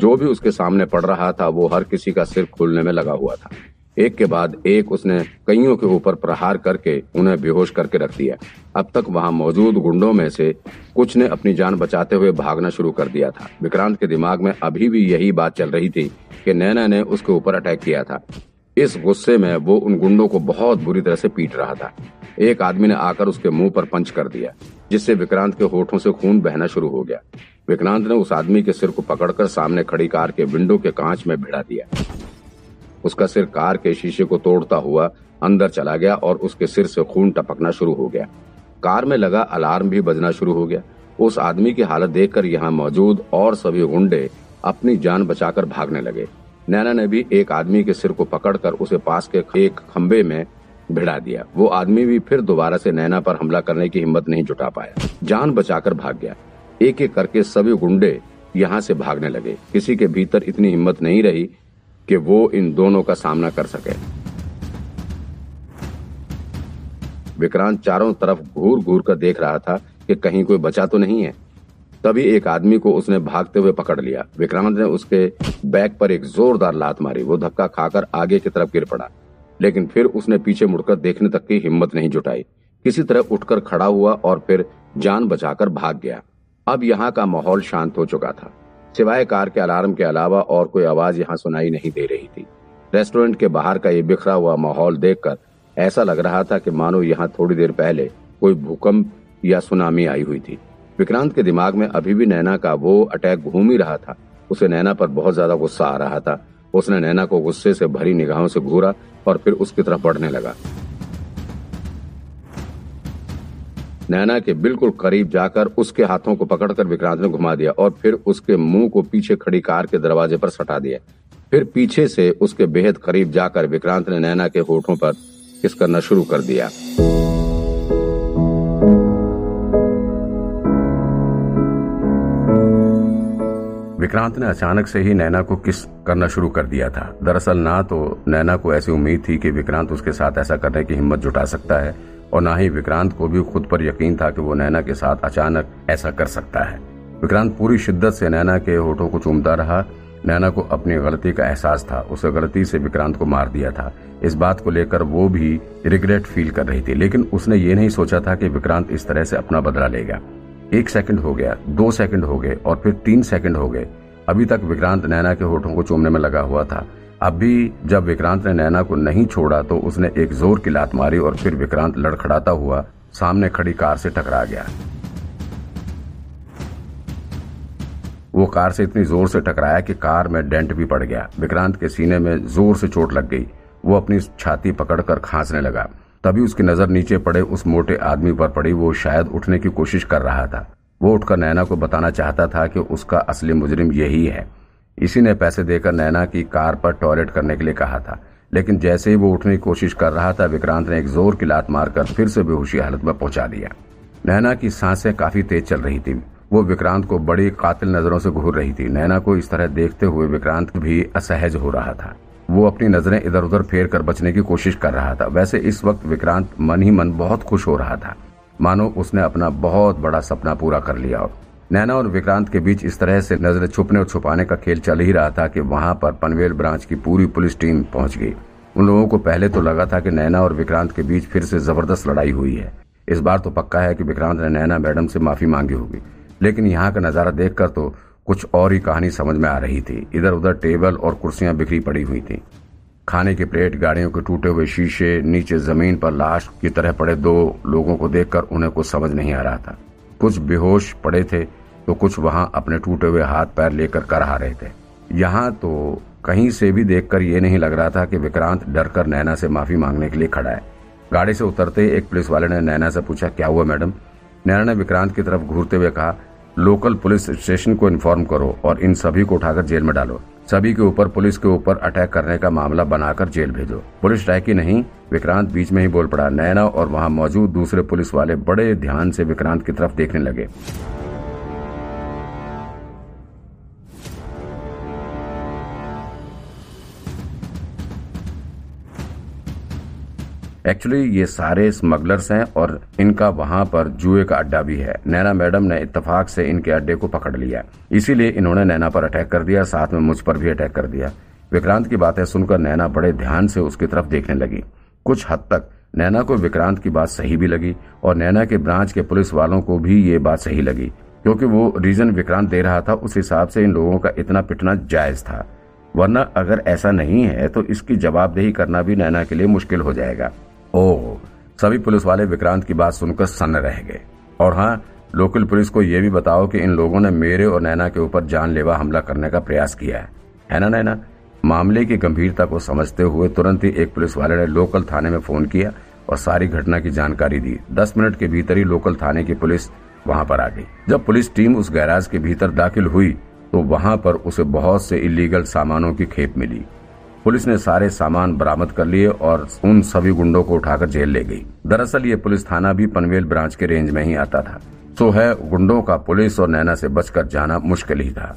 जो भी उसके सामने पड़ रहा था, वो हर किसी का सिर खोलने में लगा हुआ था। एक के बाद एक उसने कईयों के ऊपर प्रहार करके उन्हें बेहोश करके रख दिया। अब तक वहाँ मौजूद गुंडों में से कुछ ने अपनी जान बचाते हुए भागना शुरू कर दिया था। विक्रांत के दिमाग में अभी भी यही बात चल रही थी कि नैना ने उसके ऊपर अटैक किया था। इस गुस्से में वो उन गुंडों को बहुत बुरी तरह से पीट रहा था। एक आदमी ने आकर उसके मुँह पर पंच कर दिया। जिससे विक्रांत के होठों से खून बहना शुरू हो गया। विक्रांत ने उस आदमी के सिर को पकड़कर सामने खड़ी कार के विंडो के कांच में भिड़ा दिया। उसका सिर कार के शीशे को तोड़ता हुआ अंदर चला गया और उसके सिर से खून टपकना शुरू हो गया। कार में लगा अलार्म भी बजना शुरू हो गया। उस आदमी की हालत देखकर यहाँ मौजूद और सभी गुंडे अपनी जान बचाकर भागने लगे। नैना ने भी एक आदमी के सिर को पकड़कर उसे पास के एक खंबे में भिड़ा दिया। वो आदमी भी फिर दोबारा से नैना पर हमला करने की हिम्मत नहीं जुटा पाया। जान बचाकर भाग गया। एक एक करके सभी गुंडे यहाँ से भागने लगे। किसी के भीतर इतनी हिम्मत नहीं रही कि वो इन दोनों का सामना कर सके। विक्रांत चारों तरफ़ घूर घूर कर देख रहा था कि कहीं कोई बचा तो नहीं है। तभी एक आदमी को उसने भागते हुए पकड़ लिया। विक्रांत ने उसके बैग पर एक जोरदार लात मारी। वो धक्का खाकर आगे की तरफ़ गिर पड़ा। लेकिन फिर उसने पीछे मुड़कर देखने तक की हिम्मत नहीं जुटाई। किसी तरह उठकर खड़ा हुआ और फिर जान बचाकर भाग गया। अब यहाँ का माहौल शांत हो चुका था। सिवाय कार के अलार्म के अलावा और कोई आवाज़ यहाँ सुनाई नहीं दे रही थी। रेस्टोरेंट के बाहर का ये बिखरा हुआ माहौल देखकर ऐसा लग रहा था कि मानो यहाँ थोड़ी देर पहले कोई भूकंप या सुनामी आई हुई थी। विक्रांत के दिमाग में अभी भी नैना का वो अटैक घूम ही रहा था। उसे नैना पर बहुत ज़्यादा गुस्सा आ रहा था। उसने नैना को गुस्से से भरी निगाहों से घूरा और फिर उसकी तरफ़ बढ़ने लगा। नैना के बिल्कुल करीब जाकर उसके हाथों को पकड़कर विक्रांत ने घुमा दिया और फिर उसके मुँह को पीछे खड़ी कार के दरवाजे पर सटा दिया। फिर पीछे से उसके बेहद करीब जाकर विक्रांत ने नैना के होठों पर किस करना शुरू कर दिया। विक्रांत ने अचानक से ही नैना को किस करना शुरू कर दिया था। दरअसल ना तो नैना को ऐसी उम्मीद थी कि विक्रांत उसके साथ ऐसा करने की हिम्मत जुटा सकता है, और ना ही विक्रांत को भी खुद पर यकीन था कि वो नैना के साथ अचानक ऐसा कर सकता है। विक्रांत पूरी शिद्दत से नैना के होठों को चूमता रहा। नैना को अपनी गलती का एहसास था, उसे गलती से विक्रांत को मार दिया था। इस बात को लेकर वो भी रिग्रेट फील कर रही थी, लेकिन उसने ये नहीं सोचा था कि विक्रांत इस तरह से अपना बदला लेगा। एक सेकंड हो गया, दो सेकंड हो गए, और फिर तीन सेकंड हो गए। अभी तक विक्रांत नैना के होठों को चूमने में लगा हुआ था। अब भी जब विक्रांत ने नैना को नहीं छोड़ा तो उसने एक ज़ोर की लात मारी और फिर विक्रांत लड़खड़ाता हुआ सामने खड़ी कार से टकरा गया। वो कार से इतनी ज़ोर से टकराया कि कार में डेंट भी पड़ गया। विक्रांत के सीने में ज़ोर से चोट लग गई। वो अपनी छाती पकड़कर खांसने लगा। तभी उसकी नज़र नीचे पड़े उस मोटे आदमी पर पड़ी। वो शायद उठने की कोशिश कर रहा था। वो उठकर नैना को बताना चाहता था कि उसका असली मुजरिम यही है। इसी ने पैसे देकर नैना की कार पर टॉयलेट करने के लिए कहा था। लेकिन जैसे ही वो उठने की कोशिश कर रहा था, विक्रांत ने एक ज़ोर की लात मारकर फिर से बेहोशी हालत में पहुँचा दिया। नैना की साँसें काफ़ी तेज चल रही थी। वो विक्रांत को बड़ी कातिल नज़रों से घूर रही थी। नैना को इस तरह देखते हुए विक्रांत भी असहज हो रहा था। वो अपनी नज़रें इधर उधर फेर कर बचने की कोशिश कर रहा था। वैसे इस वक्त विक्रांत मन ही मन बहुत खुश हो रहा था। मानो उसने अपना बहुत बड़ा सपना पूरा कर लिया हो। नैना और विक्रांत के बीच इस तरह से नज़र छुपने और छुपाने का खेल चल ही रहा था कि वहाँ पर पनवेल ब्रांच की पूरी पुलिस टीम पहुँच गई। उन लोगों को पहले तो लगा था कि नैना और विक्रांत के बीच फिर से ज़बरदस्त लड़ाई हुई है। इस बार तो पक्का है कि विक्रांत ने नैना मैडम से माफ़ी मांगी होगी। लेकिन यहाँ का नज़ारा देखकर तो कुछ और ही कहानी समझ में आ रही थी। इधर उधर टेबल और कुर्सियाँ बिखरी पड़ी हुई थी। खाने की प्लेट, गाड़ियों के टूटे हुए शीशे, नीचे ज़मीन पर लाश की तरह पड़े दो लोगों को देखकर उन्हें कुछ समझ नहीं आ रहा था। कुछ बेहोश पड़े थे तो कुछ वहाँ अपने टूटे हुए हाथ पैर लेकर करहा रहे थे। यहाँ तो कहीं से भी देखकर ये नहीं लग रहा था कि विक्रांत डरकर नैना से माफ़ी मांगने के लिए खड़ा है। गाड़ी से उतरते एक पुलिस वाले ने नैना से पूछा, क्या हुआ मैडम? नैना ने विक्रांत की तरफ़ घूरते हुए कहा, लोकल पुलिस स्टेशन को इन्फॉर्म करो और इन सभी को उठाकर जेल में डालो। सभी के ऊपर, पुलिस के ऊपर अटैक करने का मामला बनाकर जेल भेजो। पुलिस की नहीं, विक्रांत बीच में ही बोल पड़ा। नैना और वहाँ मौजूद दूसरे पुलिस वाले बड़े ध्यान से विक्रांत की तरफ़ देखने लगे। एक्चुअली ये सारे स्मगलर्स हैं और इनका वहाँ पर जुए का अड्डा भी है। नैना मैडम ने इतफाक से इनके अड्डे को पकड़ लिया इसीलिए इन्होंने नैना पर अटैक कर दिया, साथ में मुझ पर भी अटैक कर दिया। विक्रांत की बातें सुनकर नैना बड़े ध्यान से उसकी तरफ़ देखने लगी। कुछ हद तक नैना को विक्रांत की बात सही भी लगी और नैना के ब्रांच के पुलिस वालों को भी ये बात सही लगी। क्योंकि वो रीजन विक्रांत दे रहा था, उस हिसाब से इन लोगों का इतना पिटना जायज़ था। वरना अगर ऐसा नहीं है तो इसकी जवाबदेही करना भी नैना के लिए मुश्किल हो जाएगा। ओह सभी पुलिस वाले विक्रांत की बात सुनकर सन्न रह गए। और हाँ लोकल पुलिस को यह भी बताओ कि इन लोगों ने मेरे और नैना के ऊपर जानलेवा हमला करने का प्रयास किया है। है ना नैना? मामले की गंभीरता को समझते हुए तुरंत ही एक पुलिस वाले ने लोकल थाने में फ़ोन किया और सारी घटना की जानकारी दी। दस मिनट के भीतर ही लोकल थाने की पुलिस वहाँ पर आ गई। जब पुलिस टीम उस गैराज के भीतर दाखिल हुई तो वहाँ पर उसे बहुत से इलीगल सामानों की खेप मिली। पुलिस ने सारे सामान बरामद कर लिए और उन सभी गुंडों को उठाकर जेल ले गई। दरअसल ये पुलिस थाना भी पनवेल ब्रांच के रेंज में ही आता था। तो है, गुंडों का पुलिस और नैना से बचकर जाना मुश्किल ही था।